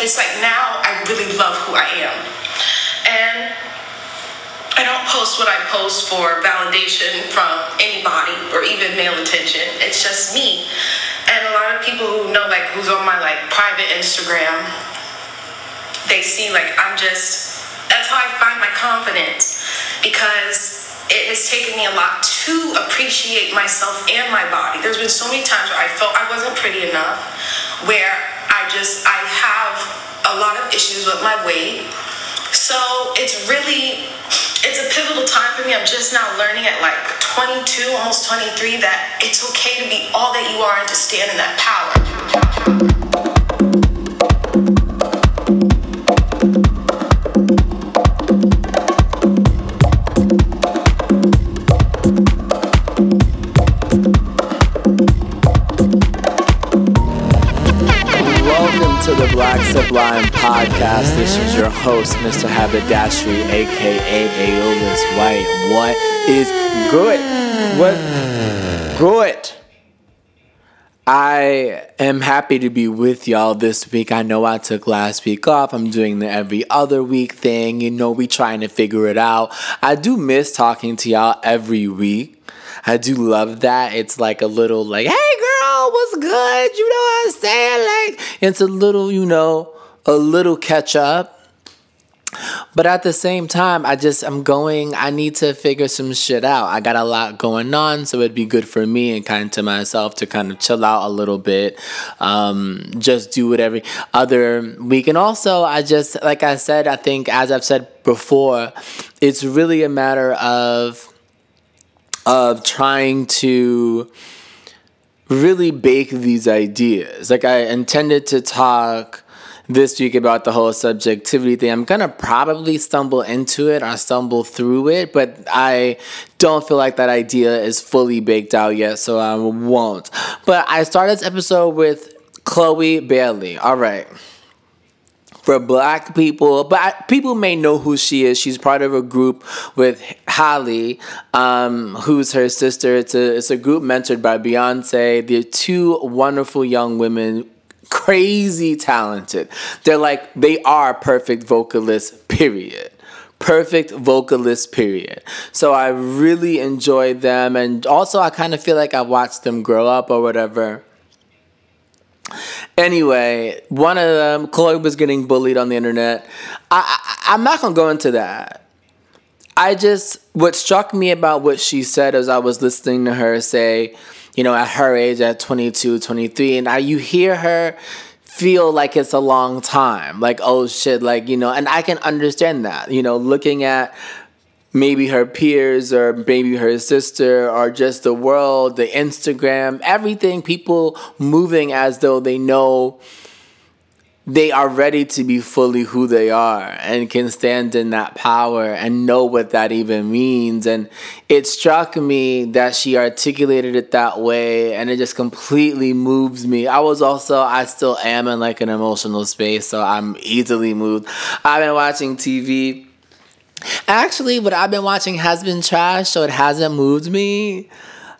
It's like now I really love who I am. And I don't post what I post for validation from anybody or even male attention. It's just me. And a lot of people who know, like, who's on my like private Instagram, they see like I'm just. That's how I find my confidence because it has taken me a lot to appreciate myself and my body. There's been so many times where I felt I wasn't pretty enough, where I just I have a lot of issues with my weight. So it's really it's a pivotal time for me. I'm just now learning at like 22, almost 23 that it's okay to be all that you are and to stand in that power. Black Sublime Podcast. This is your host, Mr. Haberdashery, aka Aeolus White. What is good? What good? I am happy to be with y'all this week. I know I took last week off. I'm doing the every other week thing. You know, we trying to figure it out. I do miss talking to y'all every week. I do love that. It's like a little like, hey girl, what's good? You know what I'm saying? Like it's a little, you know, a little catch up. But at the same time, I just I'm going. I need to figure some shit out. I got a lot going on, so it'd be good for me and kind to myself to kind of chill out a little bit, um, just do it every other week. And also, I just like I said, I think as I've said before, it's really a matter of of trying to really bake these ideas. Like I intended to talk this week about the whole subjectivity thing. I'm gonna probably stumble into it or stumble through it, but I don't feel like that idea is fully baked out yet, so I won't. But I started this episode with Chloe Bailey. All right for black people, but people may know who she is. She's part of a group with Halle, um, who's her sister. It's a it's a group mentored by Beyonce. They're two wonderful young women, crazy talented. They're like they are perfect vocalists. Period perfect vocalist period so i really enjoyed them and also i kind of feel like i watched them grow up or whatever Anyway, one of them, Chloe was getting bullied on the internet. I, I, I'm not gonna go into that. I just what struck me about what she said as I was listening to her say, you know, at her age, at 22, 23, and I, you hear her feel like it's a long time. Like, oh shit, like, you know, and I can understand that, you know, looking at maybe her peers or maybe her sister or just the world, the Instagram, everything, people moving as though they know they are ready to be fully who they are and can stand in that power and know what that even means. And it struck me that she articulated it that way and it just completely moves me. I was also, I still am in like an emotional space, so I'm easily moved. I've been watching TV Actually, what I've been watching has been trash, so it hasn't moved me.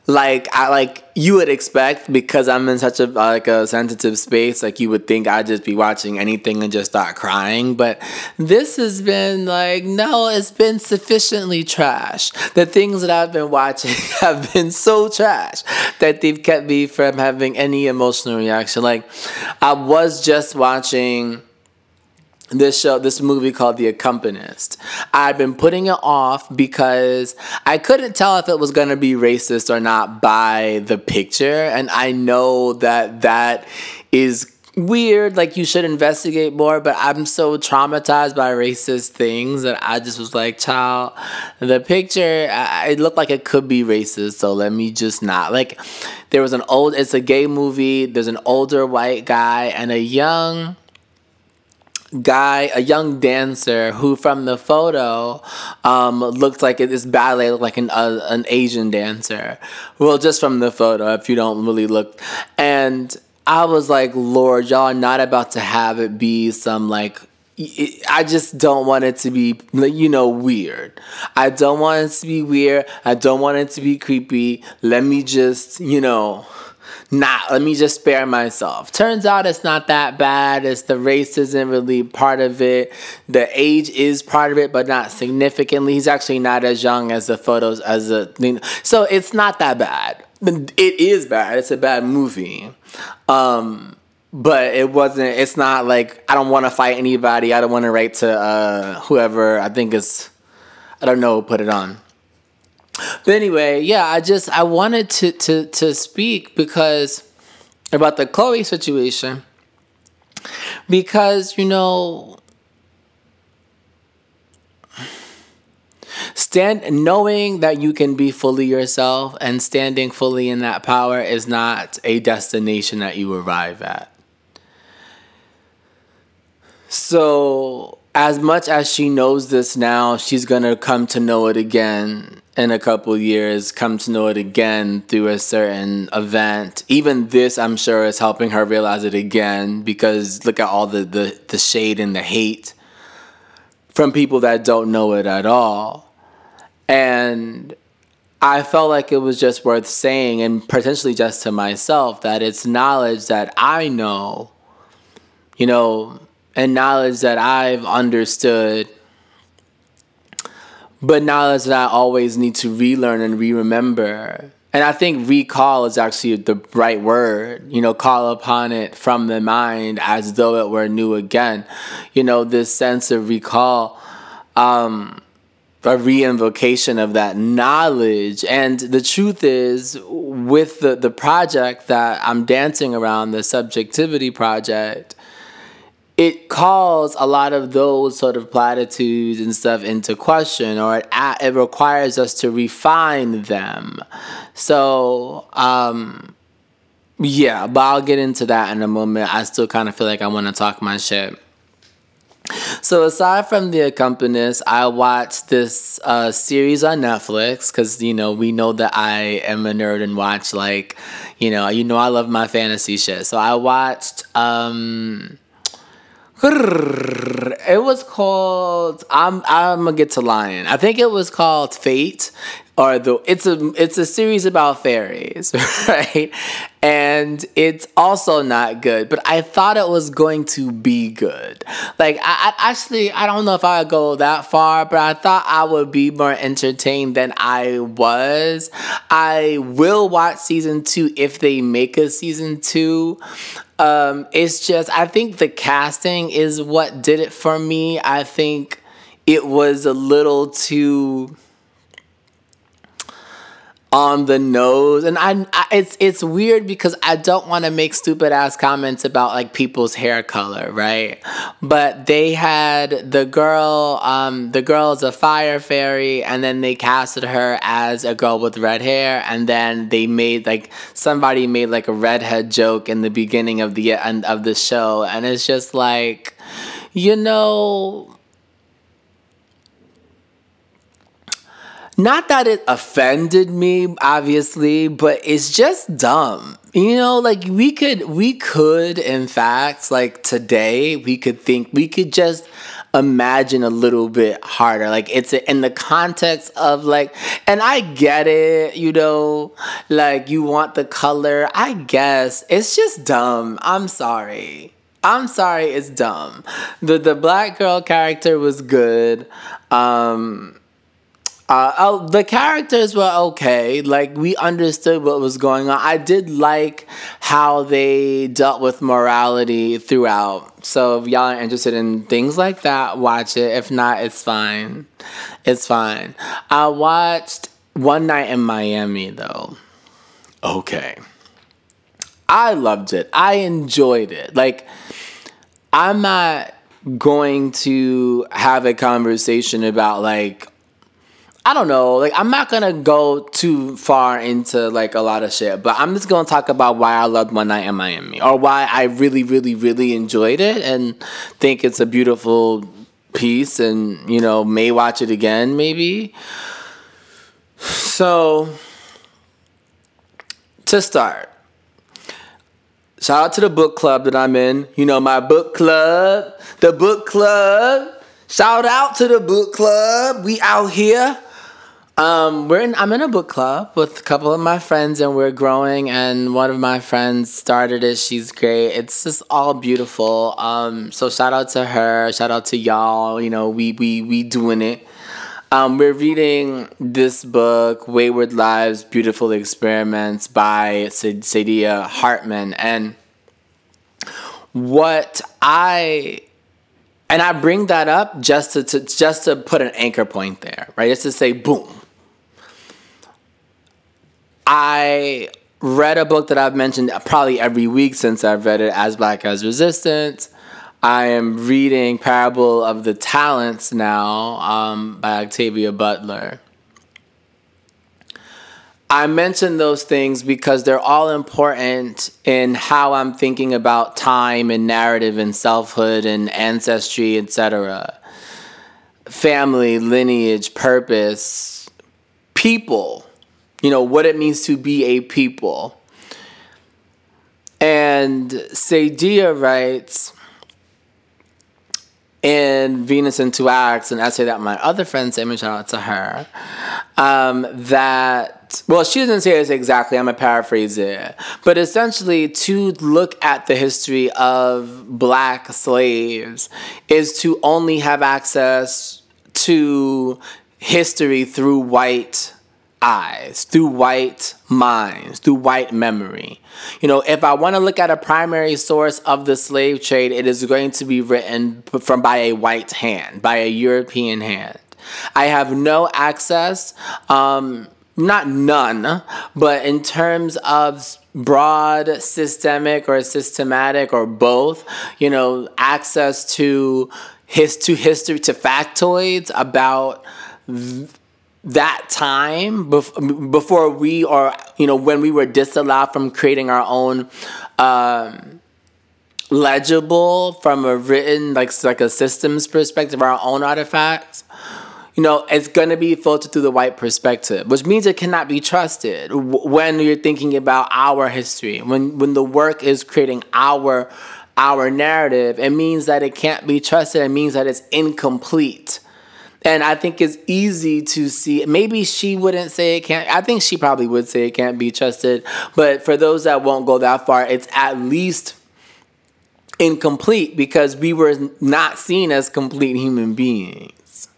Like I like you would expect because I'm in such a like a sensitive space. Like you would think I'd just be watching anything and just start crying, but this has been like no, it's been sufficiently trash. The things that I've been watching have been so trash that they've kept me from having any emotional reaction. Like I was just watching this show, this movie called The Accompanist. i've been putting it off because I couldn't tell if it was going to be racist or not by the picture. And I know that that is weird. Like, you should investigate more, but I'm so traumatized by racist things that I just was like, child, the picture, I, it looked like it could be racist. So let me just not. Like, there was an old, it's a gay movie. There's an older white guy and a young guy, a young dancer who, from the photo, um, looked like this ballet looked like an uh, an Asian dancer. Well, just from the photo, if you don't really look, and I was like, Lord, y'all are not about to have it be some like. I just don't want it to be, you know, weird. I don't want it to be weird. I don't want it to be creepy. Let me just, you know, Not, let me just spare myself. Turns out it's not that bad. It's the race isn't really part of it. The age is part of it, but not significantly. He's actually not as young as the photos as a. So it's not that bad. It is bad. It's a bad movie. Um, but it wasn't it's not like i don't want to fight anybody i don't want to write to uh, whoever i think is i don't know put it on but anyway yeah i just i wanted to to to speak because about the chloe situation. Because you know stand knowing that you can be fully yourself and standing fully in that power is not a destination that you arrive at. So, as much as she knows this now, she's going to come to know it again in a couple years, come to know it again through a certain event. Even this, I'm sure, is helping her realize it again because look at all the, the, the shade and the hate from people that don't know it at all. And I felt like it was just worth saying, and potentially just to myself, that it's knowledge that I know, you know, and knowledge that I've understood, but knowledge that I always need to relearn and re remember. And I think recall is actually the right word, you know, call upon it from the mind as though it were new again. You know, this sense of recall, um, a reinvocation of that knowledge. And the truth is, with the, the project that I'm dancing around, the subjectivity project, it calls a lot of those sort of platitudes and stuff into question or it, it requires us to refine them. So um, yeah but i'll get into that in a moment. I still kind of feel like i want to talk my shit. So aside from the accompanist, I watched this uh, series on Netflix because you know we know that I am a nerd and watch like you know you know I love my fantasy shit. So I watched um, it was called I'm I'm gonna get to Lion. I think it was called Fate the it's a it's a series about fairies, right? And it's also not good, but I thought it was going to be good. Like I, I actually I don't know if I would go that far, but I thought I would be more entertained than I was. I will watch season two if they make a season two. Um, it's just I think the casting is what did it for me. I think it was a little too on the nose and I, I, it's it's weird because I don't want to make stupid ass comments about like people's hair color, right? But they had the girl um the girl is a fire fairy and then they casted her as a girl with red hair and then they made like somebody made like a redhead joke in the beginning of the end of the show and it's just like you know not that it offended me obviously but it's just dumb. You know like we could we could in fact like today we could think we could just imagine a little bit harder. Like it's in the context of like and i get it you know like you want the color. I guess it's just dumb. I'm sorry. I'm sorry it's dumb. The the black girl character was good. Um uh, oh, the characters were okay. Like we understood what was going on. I did like how they dealt with morality throughout. So if y'all are interested in things like that, watch it. If not, it's fine. It's fine. I watched One Night in Miami though. Okay. I loved it. I enjoyed it. Like I'm not going to have a conversation about like I don't know. Like I'm not gonna go too far into like a lot of shit, but I'm just gonna talk about why I loved One Night in Miami or why I really, really, really enjoyed it and think it's a beautiful piece and you know may watch it again maybe. So to start, shout out to the book club that I'm in. You know my book club, the book club. Shout out to the book club. We out here Um, we're in. I'm in a book club with a couple of my friends, and we're growing. And one of my friends started it. She's great. It's just all beautiful. Um, so shout out to her. Shout out to y'all. You know, we we we doing it. Um, we're reading this book, Wayward Lives, Beautiful Experiments by Saidiya Hartman, and what I and I bring that up just to, to just to put an anchor point there, right? Just to say, boom. I read a book that I've mentioned probably every week since I've read it, As Black as Resistance. I am reading Parable of the Talents now um, by Octavia Butler. I mention those things because they're all important in how I'm thinking about time and narrative and selfhood and ancestry, etc. Family, lineage, purpose, people, you know, what it means to be a people. And Saidiya writes in Venus in Two Acts, an essay that my other friend sent me, shout out to her, um, that well, she doesn't say this exactly, I'm gonna paraphrase it, but essentially to look at the history of black slaves is to only have access to history through white eyes, through white minds, through white memory. You know, if I want to look at a primary source of the slave trade, it is going to be written from by a white hand, by a European hand. I have no access. Um, not none, but in terms of broad systemic or systematic or both, you know, access to his to history to factoids about th- that time bef- before we are, you know when we were disallowed from creating our own um, legible from a written like like a systems perspective our own artifacts you know, it's going to be filtered through the white perspective, which means it cannot be trusted when you're thinking about our history. When when the work is creating our our narrative, it means that it can't be trusted. It means that it's incomplete. And I think it's easy to see. Maybe she wouldn't say it can't. I think she probably would say it can't be trusted. But for those that won't go that far, it's at least incomplete because we were not seen as complete human beings.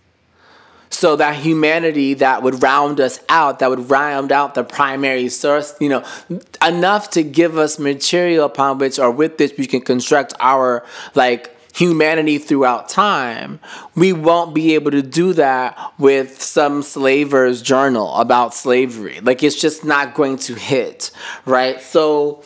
So that humanity that would round us out, that would round out the primary source, you know, enough to give us material upon which or with this we can construct our like humanity throughout time, we won't be able to do that with some slaver's journal about slavery. Like it's just not going to hit, right? So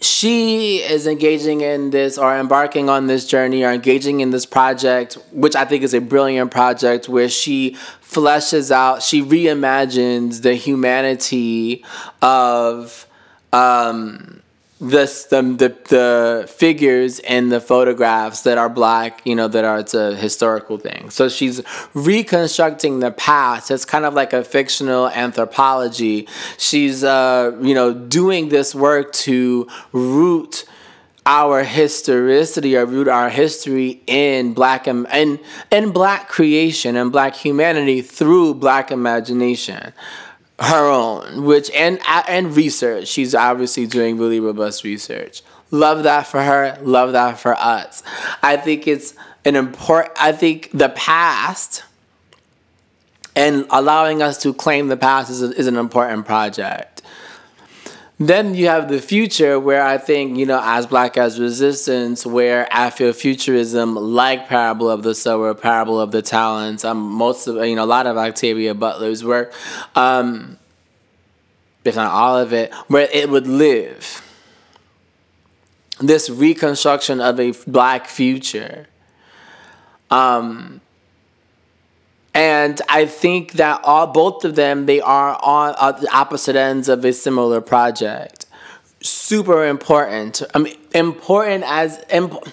she is engaging in this or embarking on this journey or engaging in this project, which I think is a brilliant project where she fleshes out, she reimagines the humanity of um, this the, the the figures in the photographs that are black you know that are it's a historical thing. So she's reconstructing the past. It's kind of like a fictional anthropology. She's uh you know doing this work to root our historicity or root our history in black and in, in black creation and black humanity through black imagination her own, which and and research. She's obviously doing really robust research. Love that for her. Love that for us. I think it's an important. I think the past and allowing us to claim the past is, a, is an important project. Then you have the future, where I think, you know, as Black as Resistance, where Afrofuturism, like Parable of the Sower, Parable of the Talents, um, most of, you know, a lot of Octavia Butler's work, um, if not all of it, where it would live. This reconstruction of a black future. Um, and I think that all both of them they are on uh, the opposite ends of a similar project. Super important. I mean, important as imp-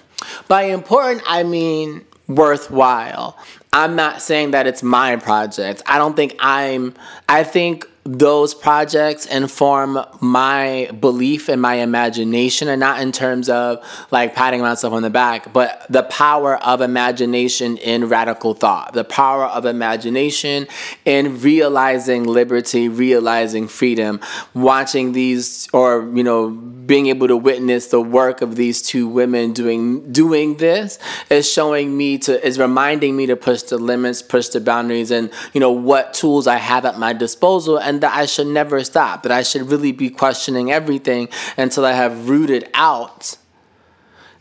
by important I mean worthwhile. I'm not saying that it's my project. I don't think I'm. I think those projects inform my belief and my imagination and not in terms of like patting myself on the back but the power of imagination in radical thought the power of imagination in realizing liberty realizing freedom watching these or you know being able to witness the work of these two women doing doing this is showing me to is reminding me to push the limits push the boundaries and you know what tools i have at my disposal and that I should never stop, that I should really be questioning everything until I have rooted out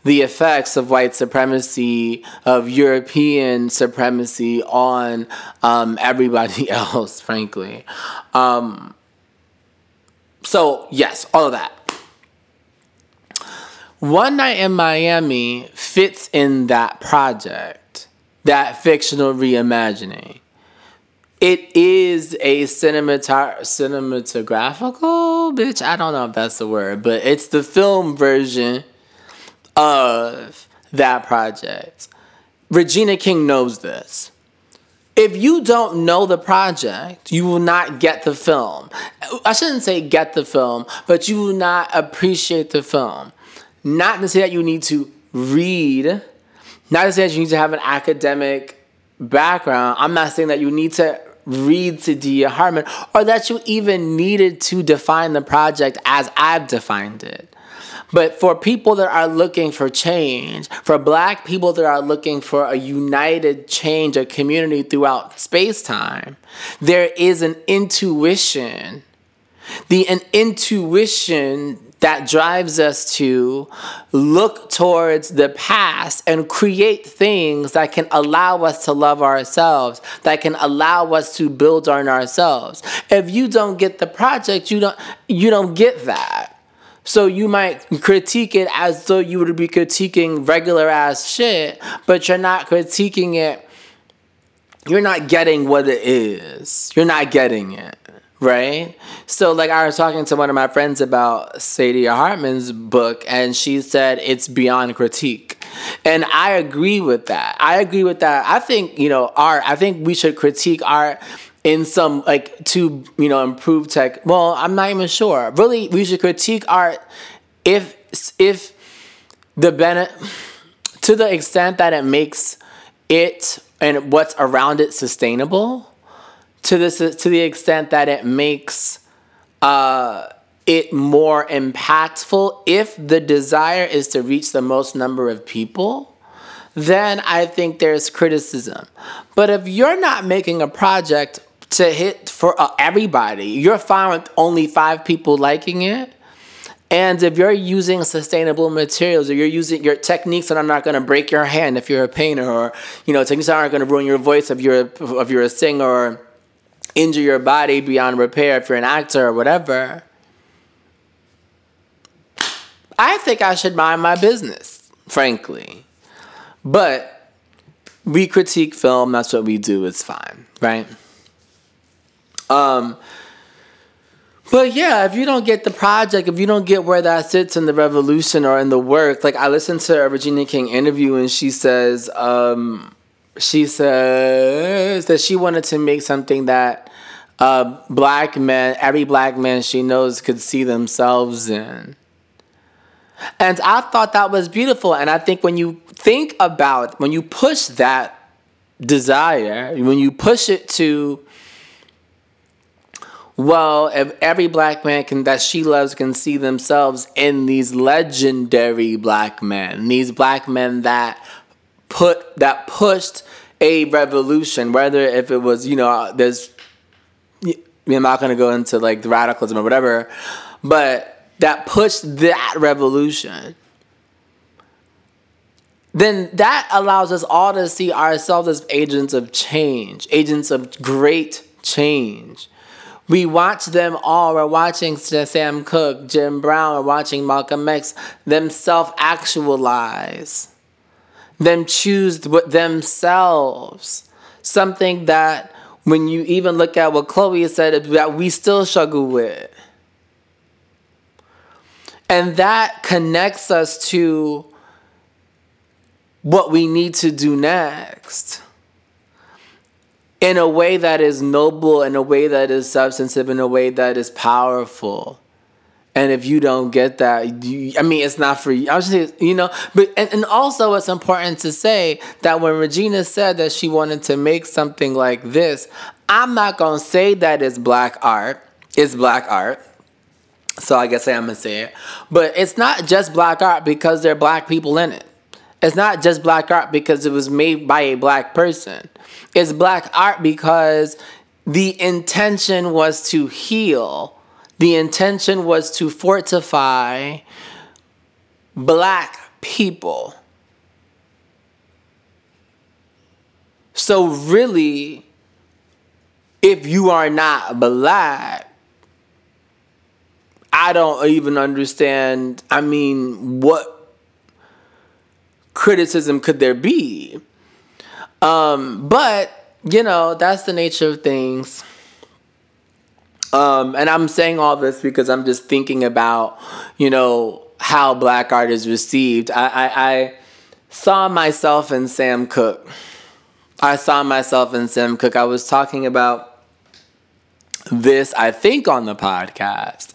the effects of white supremacy, of European supremacy on um, everybody else, frankly. Um, so, yes, all of that. One Night in Miami fits in that project, that fictional reimagining it is a cinemata- cinematographical bitch. I don't know if that's the word, but it's the film version of that project. Regina King knows this. If you don't know the project, you will not get the film. I shouldn't say get the film, but you will not appreciate the film. Not to say that you need to read, not to say that you need to have an academic background. I'm not saying that you need to read Saidiya Hartman or that you even needed to define the project as I've defined it. But for people that are looking for change, for black people that are looking for a united change, a community throughout space time, there is an intuition. The an intuition that drives us to look towards the past and create things that can allow us to love ourselves, that can allow us to build on ourselves. If you don't get the project, you don't you don't get that. So you might critique it as though you would be critiquing regular ass shit, but you're not critiquing it. You're not getting what it is. You're not getting it right? So, like, I was talking to one of my friends about Saidiya Hartman's book, and she said it's beyond critique. And I agree with that. I agree with that. I think, you know, art, I think we should critique art in some, like, to, you know, improve tech. Well, I'm not even sure. Really, we should critique art if, if the benefit, to the extent that it makes it and what's around it sustainable to this to the extent that it makes uh, it more impactful if the desire is to reach the most number of people then i think there's criticism. But if you're not making a project to hit for uh, everybody you're fine with only five people liking it. And if you're using sustainable materials or you're using your techniques that are not going to break your hand if you're a painter or you know techniques that aren't going to ruin your voice if you're if you're a singer or injure your body beyond repair if you're an actor or whatever, I think I should mind my business, frankly. But we critique film, that's what we do, it's fine, right? Um, but yeah, if you don't get the project, if you don't get where that sits in the revolution or in the work, like I listened to a Regina King interview and she says, um, she says that she wanted to make something that uh, black men, every black man she knows could see themselves in. And I thought that was beautiful. And I think when you think about, when you push that desire, when you push it to, well, if every black man can that she loves can see themselves in these legendary black men, these black men that put that pushed a revolution, whether if it was, you know, there's I'm not gonna go into like the radicalism or whatever, but that pushed that revolution. Then that allows us all to see ourselves as agents of change, agents of great change. We watch them all. We're watching Sam Cooke, Jim Brown, we're watching Malcolm X, them self actualize them choose themselves. Something that when you even look at what Chloe said that we still struggle with. And that connects us to what we need to do next. in a way that is noble, in a way that is substantive, in a way that is powerful. And if you don't get that, you, I mean, it's not for you. I was just, you know, but and, and also it's important to say that when Regina said that she wanted to make something like this, I'm not gonna say that it's black art. It's black art. So I guess I'm gonna say it. But it's not just black art because there are black people in it. It's not just black art because it was made by a black person. It's black art because the intention was to heal the intention was to fortify black people. So, really, if you are not black, I don't even understand. I mean, what criticism could there be? Um, but, you know, that's the nature of things. Um, and I'm saying all this because I'm just thinking about, you know, how black art is received. I, I, I saw myself in Sam Cooke. I saw myself in Sam Cooke. I was talking about this, I think, on the podcast,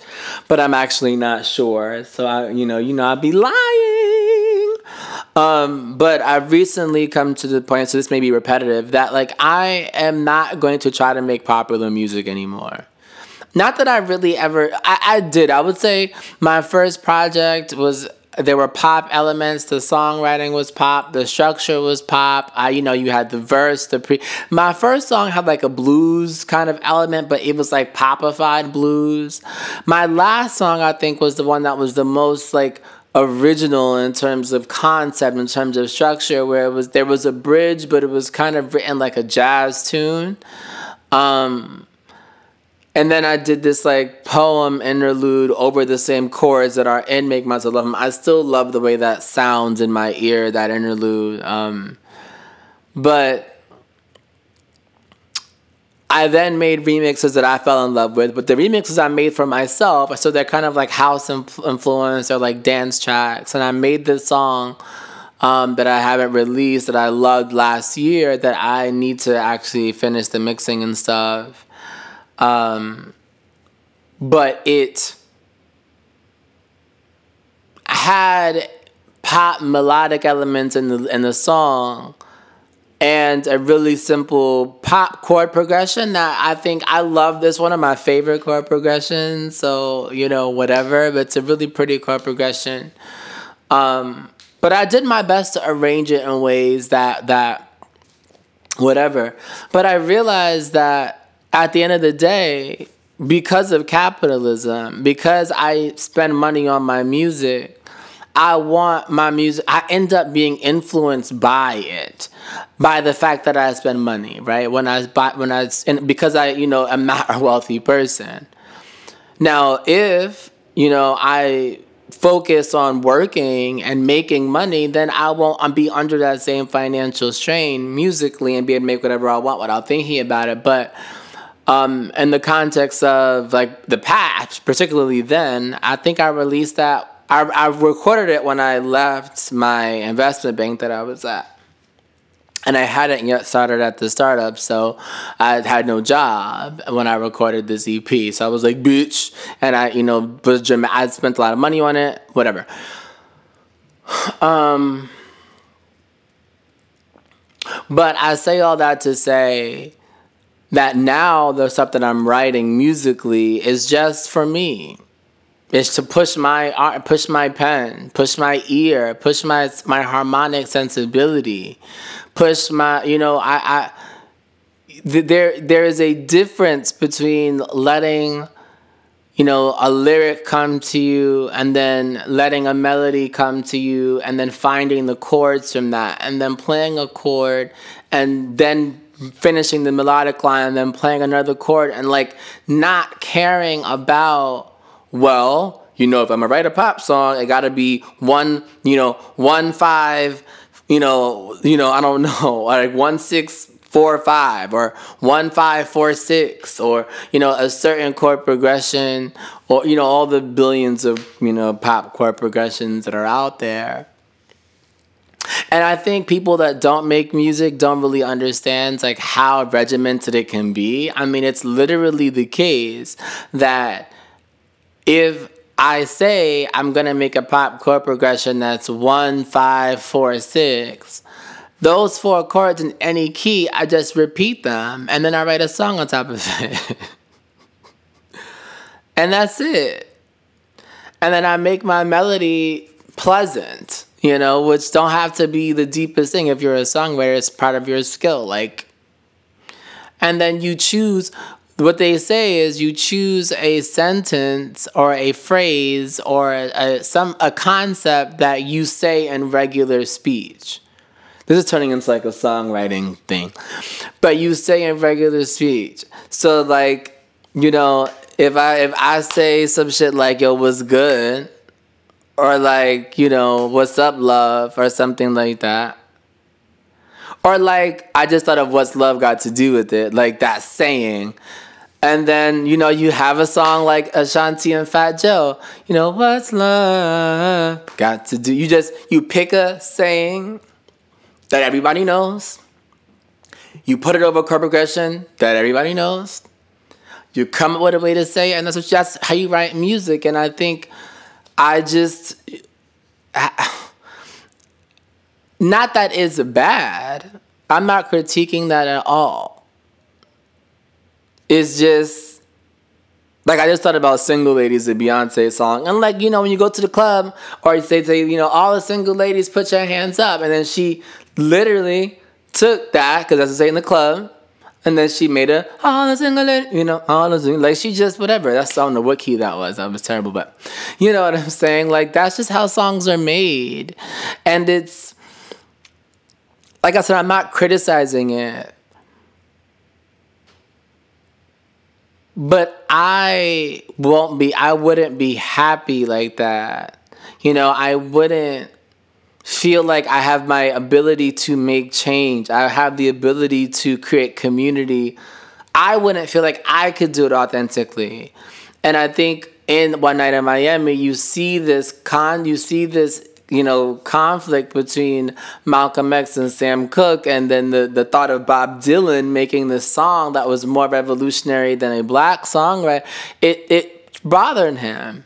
but I'm actually not sure. So I, you know, you know, I'd be lying. Um, but I've recently come to the point, so this may be repetitive, that like I am not going to try to make popular music anymore. Not that I really ever, I, I did. I would say my first project was there were pop elements. The songwriting was pop. The structure was pop. I, you know, you had the verse, the pre. My first song had like a blues kind of element, but it was like popified blues. My last song, I think, was the one that was the most like original in terms of concept, in terms of structure, where it was there was a bridge, but it was kind of written like a jazz tune. Um, and then I did this like poem interlude over the same chords that are in Make Myself Love Him. I still love the way that sounds in my ear, that interlude. Um, but I then made remixes that I fell in love with, but the remixes I made for myself, so they're kind of like house influence or like dance tracks. And I made this song um, that I haven't released that I loved last year that I need to actually finish the mixing and stuff. Um, but it had pop melodic elements in the in the song and a really simple pop chord progression that I think I love this one of my favorite chord progressions. So you know whatever but it's a really pretty chord progression. Um, but I did my best to arrange it in ways that that whatever. But I realized that at the end of the day, because of capitalism, because I spend money on my music, I want my music, I end up being influenced by it, by the fact that I spend money, right? When I buy, when I, because I, you know, am not a wealthy person. Now, if, you know, I focus on working and making money, then I won't be under that same financial strain musically and be able to make whatever I want without thinking about it. But um, in the context of like the past, particularly then, I think I released that. I, I recorded it when I left my investment bank that I was at. And I hadn't yet started at the startup, so I had no job when I recorded this EP. So I was like, bitch. And I, you know, was I spent a lot of money on it, whatever. Um, but I say all that to say that now the stuff that I'm writing musically is just for me. It's to push my art, push my pen, push my ear, push my my harmonic sensibility, push my you know I I there there is a difference between letting you know a lyric come to you and then letting a melody come to you and then finding the chords from that and then playing a chord and then finishing the melodic line and then playing another chord and like not caring about well you know if i'm gonna write a pop song it gotta be one you know one five you know you know i don't know like one six four five or one five four six or you know a certain chord progression or you know all the billions of you know pop chord progressions that are out there And I think people that don't make music don't really understand like how regimented it can be. I mean, it's literally the case that if I say I'm gonna make a pop chord progression that's one, five, four, six, those four chords in any key, I just repeat them and then I write a song on top of it. and that's it. And then I make my melody pleasant, you know, which don't have to be the deepest thing. If you're a songwriter, it's part of your skill. Like, and then you choose what they say is you choose a sentence or a phrase or a, some a concept that you say in regular speech. This is turning into like a songwriting thing. But you say in regular speech. So like, you know, if I if I say some shit like yo was good or like, you know, what's up love or something like that. Or like I just thought of what's love got to do with it, like that saying. And then, you know, you have a song like Ashanti and Fat Joe. You know, what's love got to do? You just, you pick a saying that everybody knows. You put it over chord progression that everybody knows. You come up with a way to say it, and that's what, that's how you write music. And I think I just not that it's bad. I'm not critiquing that at all. It's just like I just thought about single ladies, the Beyonce song, and like you know when you go to the club or you say, you know all the single ladies put your hands up, and then she literally took that because that's what say in the club, and then she made a all single you know all single, like she just whatever. That's I don't know what key that was. That was terrible, but you know what I'm saying. Like that's just how songs are made, and it's like I said, I'm not criticizing it. But I won't be, I wouldn't be happy like that. You know, I wouldn't feel like I have my ability to make change. I have the ability to create community. I wouldn't feel like I could do it authentically. And I think in One Night in Miami, you see this con, you see this you know, conflict between Malcolm X and Sam Cooke, and then the, the thought of Bob Dylan making this song that was more revolutionary than a black song, right? It it bothered him,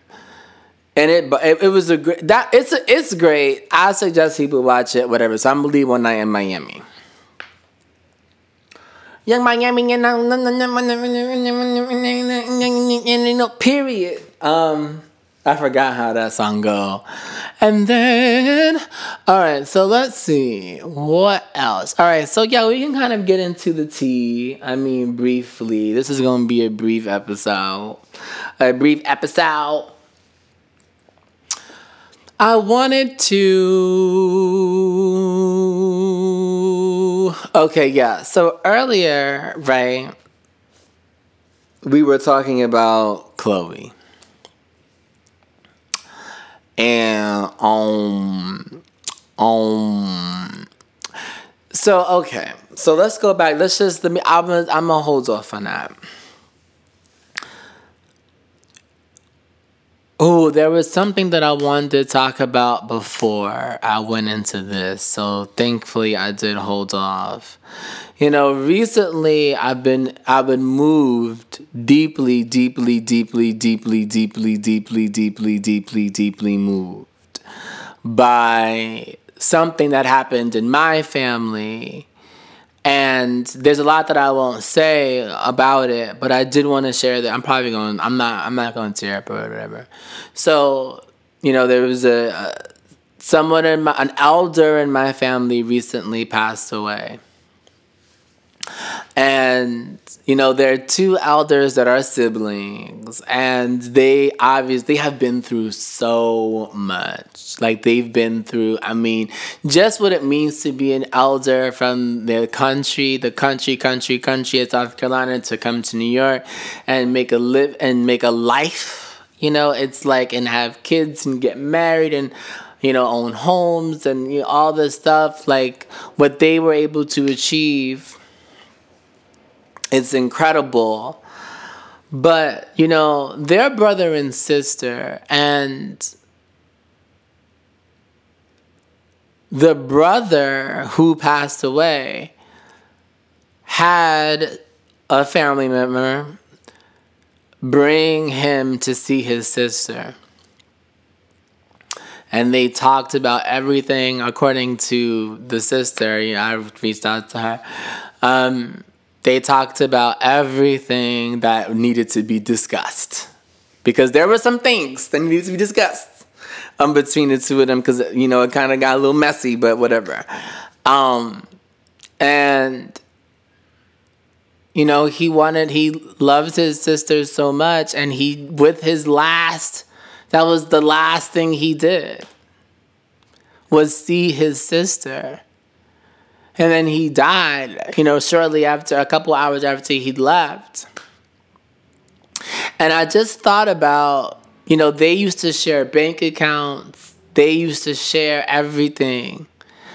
and it it, it was a great that it's it's great. I suggest people watch it, whatever. So I'm leave one night in Miami. Yung Miami, period. Um. I forgot how that song go. And then, all right, so let's see what else. All right, so yeah, we can kind of get into the tea. I mean, briefly. This is gonna be a brief episode. A brief episode. I wanted to. Okay, yeah. So earlier, right, we were talking about Chloe and um um so okay so let's go back let's just let me i'm gonna, I'm gonna hold off on that Oh, there was something that I wanted to talk about before I went into this. So thankfully I did hold off. You know, recently I've been I've been moved deeply, deeply, deeply, deeply, deeply, deeply, deeply, deeply, deeply moved by something that happened in my family and there's a lot that I won't say about it, but I did want to share that. I'm probably going. I'm not. I'm not going to tear up or whatever. So you know, there was a, a someone in my an elder in my family recently passed away, and you know there are two elders that are siblings and they obviously have been through so much. Like they've been through i mean just what it means to be an elder from the country the country country country of south carolina to come to new york and make a live and make a life. You know it's like and have kids and get married and you know own homes and you know, all this stuff. Like what they were able to achieve it's incredible. But, you know, their brother and sister, and the brother who passed away had a family member bring him to see his sister. And they talked about everything according to the sister. You know, I reached out to her. Um, they talked about everything that needed to be discussed because there were some things that needed to be discussed um, between the two of them because you know it kind of got a little messy, but whatever. Um, and you know he wanted he loved his sister so much, and he with his last that was the last thing he did was see his sister. And then he died, you know, shortly after, a couple hours after he'd left. And I just thought about, you know, they used to share bank accounts, they used to share everything.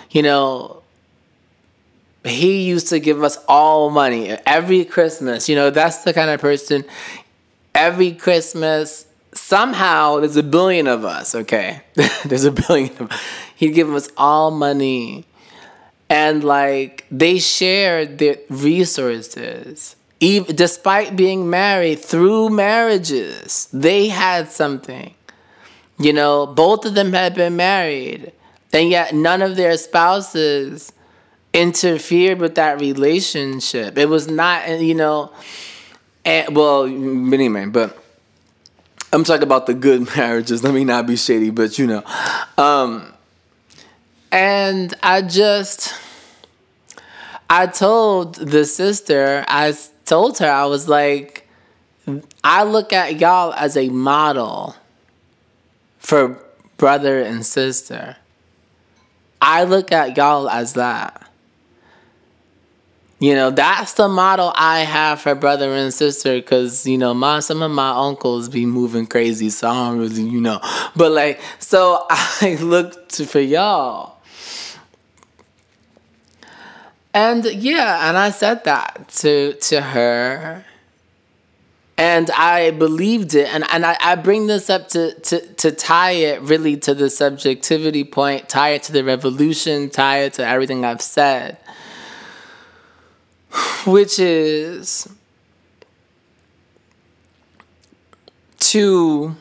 You know, he used to give us all money every Christmas. You know, that's the kind of person, every Christmas, somehow there's a billion of us, okay? there's a billion of He'd give us all money. And like they shared their resources. Even despite being married through marriages they had something. You know both of them had been married and yet none of their spouses interfered with that relationship. It was not you know and well anyway but i'm talking about the good marriages. Let me not be shady but you know. Um and i just i told the sister i told her, I was like, I look at y'all as a model for brother and sister. I look at y'all as that. You know, that's the model I have for brother and sister because, you know, my some of my uncles be moving crazy, so I don't really, you know. But like, so I looked for y'all. And yeah, and I said that to to her. And I believed it. And, and I, I bring this up to, to, to tie it really to the subjectivity point, tie it to the revolution, tie it to everything I've said. Which is to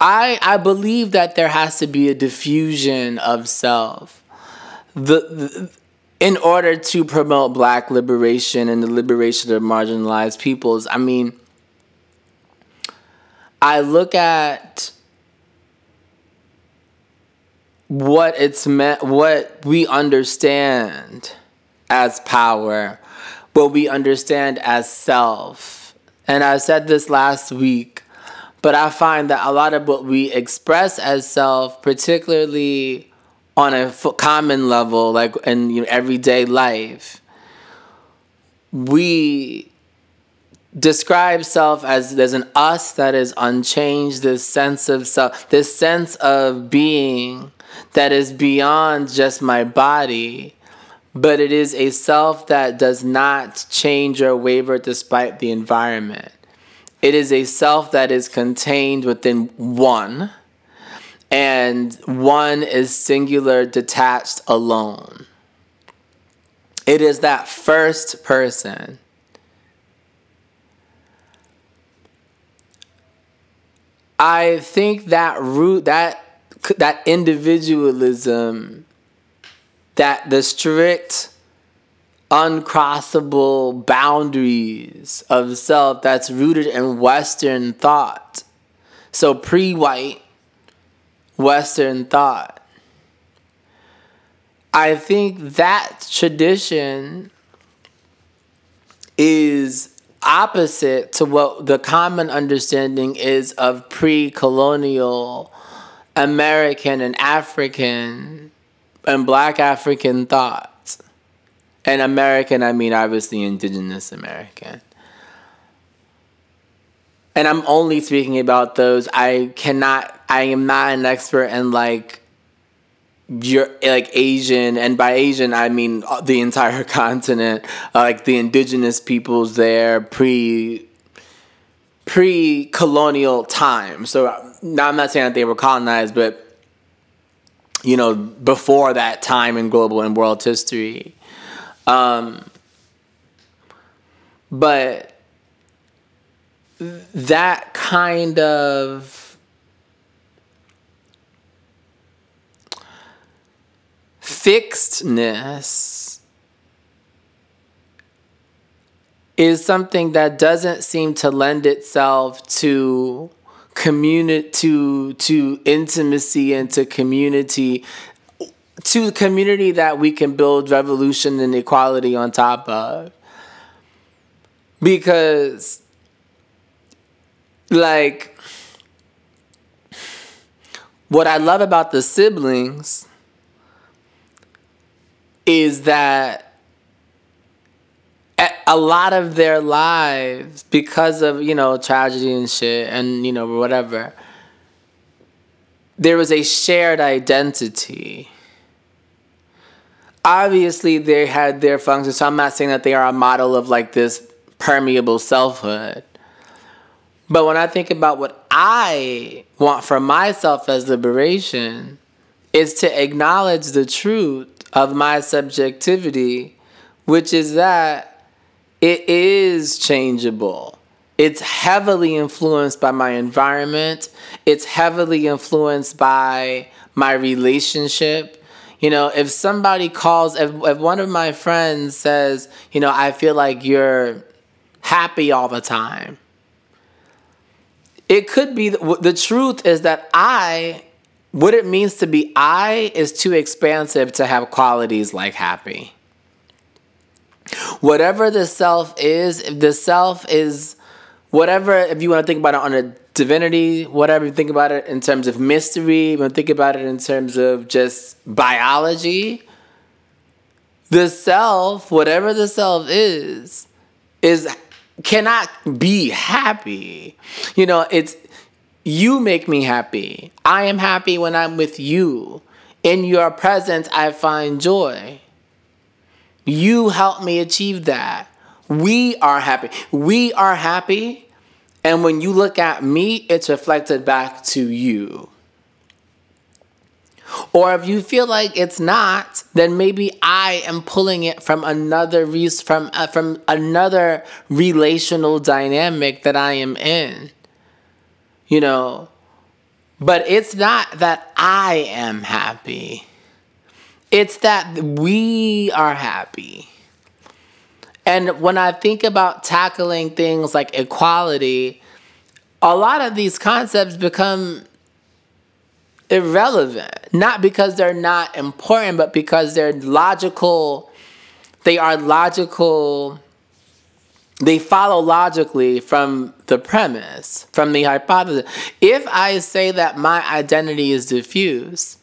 I I believe that there has to be a diffusion of self. The, the in order to promote black liberation and the liberation of marginalized peoples, I mean, I look at what it's meant, what we understand as power, what we understand as self. And I said this last week, but I find that a lot of what we express as self, particularly on a common level, like in you know, everyday life, we describe self as there's an us that is unchanged, this sense of self, this sense of being that is beyond just my body, but it is a self that does not change or waver despite the environment. It is a self that is contained within one and one is singular, detached, alone. It is that first person. I think that root that that individualism that the strict uncrossable boundaries of self that's rooted in western thought so pre-white Western thought. I think that tradition is opposite to what the common understanding is of pre colonial American and African and black African thought. And American, I mean obviously indigenous American and I'm only speaking about those. I cannot. I am not an expert in like you're like Asian, and by Asian I mean the entire continent, like the indigenous peoples there pre pre colonial time. So now I'm not saying that they were colonized, but you know, before that time in global and world history. Um, but that kind of fixedness is something that doesn't seem to lend itself to community to to intimacy and to community to community that we can build revolution and equality on top of. Because like what i love about the siblings is that a lot of their lives because of you know tragedy and shit and you know whatever there was a shared identity. Obviously they had their functions so i'm not saying that they are a model of like this permeable selfhood. But when i think about what i want for myself as liberation is to acknowledge the truth of my subjectivity which is that it is changeable. It's heavily influenced by my environment. It's heavily influenced by my relationship. You know, if somebody calls, if, if one of my friends says, you know, I feel like you're happy all the time, it could be the, the truth is that I, what it means to be I is too expansive to have qualities like happy. Whatever the self is, if the self is whatever, if you want to think about it on a divinity, whatever you think about it in terms of mystery, you think about it in terms of just biology, the self, whatever the self is, is cannot be happy. You know, it's you make me happy. I am happy when I'm with you. In your presence, I find joy. You help me achieve that. We are happy. We are happy. And when you look at me, it's reflected back to you. Or if you feel like it's not, then maybe I am pulling it from another re- from uh, from another relational dynamic that I am in. You know, but it's not that I am happy. It's that we are happy. And when I think about tackling things like equality, a lot of these concepts become irrelevant. Not because they're not important, but because they're logical. They are logical. They follow logically from the premise, from the hypothesis. If I say that my identity is diffuse,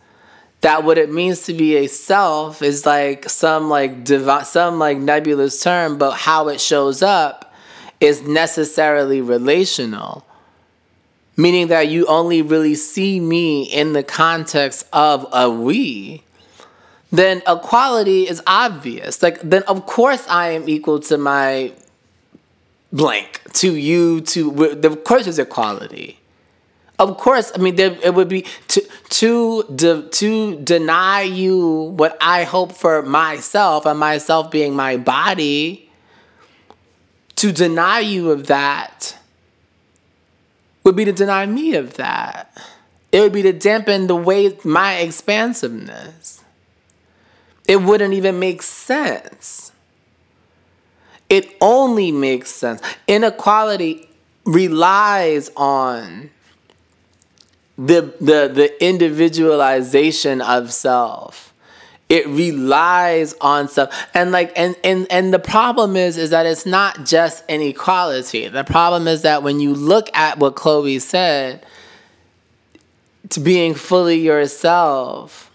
that what it means to be a self is like some like divi- some like nebulous term but how it shows up is necessarily relational meaning that you only really see me in the context of a we then equality is obvious like then of course i am equal to my blank to you to the course there's equality of course, I mean, there, it would be to to de, to deny you what I hope for myself, and myself being my body. To deny you of that would be to deny me of that. It would be to dampen the way my expansiveness. It wouldn't even make sense. It only makes sense. Inequality relies on the the the individualization of self. It relies on self. And like and and and the problem is is that it's not just inequality. The problem is that when you look at what chloe said to being fully yourself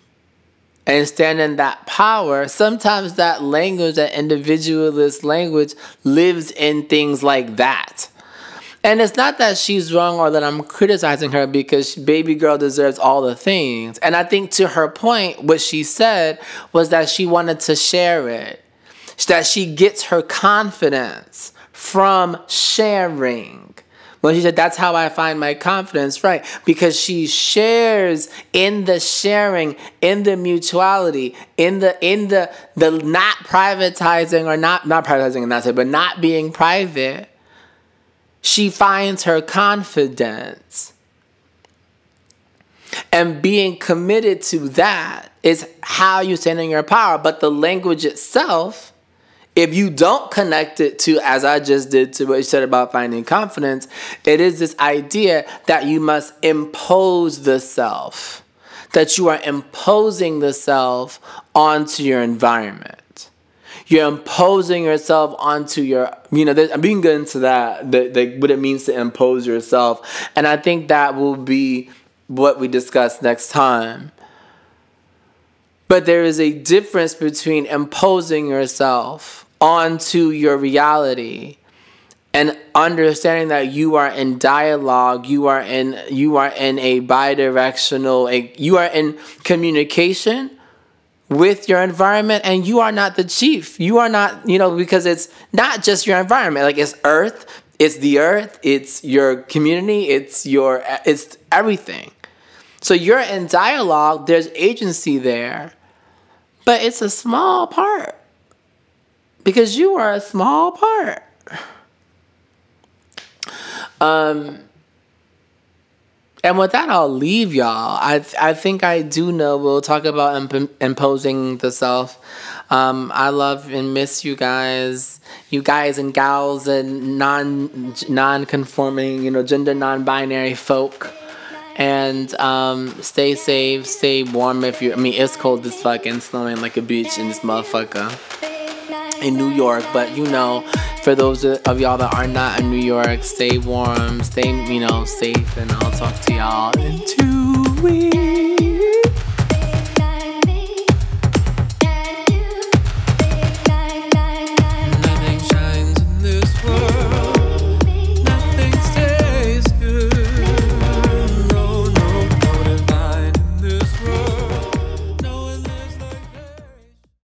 and stand in that power sometimes that language that individualist language lives in things like that and it's not that she's wrong or that I'm criticizing her because baby girl deserves all the things. And I think to her point, what she said was that she wanted to share it, that she gets her confidence from sharing. When she said, That's how I find my confidence, right? Because she shares in the sharing, in the mutuality, in the in the the not privatizing or not not privatizing and that's it, but not being private, she finds her confidence. And being committed to that is how you stand in your power. But the language itself if you don't connect it to, as I just did to what you said about finding confidence, it is this idea that you must impose the self, that you are imposing the self onto your environment. You're imposing yourself onto your, you know, I'm being good into that, the, the, what it means to impose yourself. And I think that will be what we discuss next time. But there is a difference between imposing yourself onto your reality and understanding that you are in dialogue you are in you are in a bidirectional a, you are in communication with your environment and you are not the chief. You are not you know because it's not just your environment. Like it's earth it's the earth it's your community it's your it's everything. So you're in dialogue there's agency there but it's a small part because you are a small part. Um, and with that, I'll leave y'all. I I think I do know. We'll talk about imp- imposing the self. Um, I love and miss you guys, you guys and gals and non non conforming, you know, gender non binary folk. And um, stay safe, stay warm if you. I mean, it's cold as fucking snowing like a bitch in this motherfucker in New York. But you know, for those of y'all that are not in New York, stay warm, stay, you know, safe, and I'll talk to y'all in two weeks.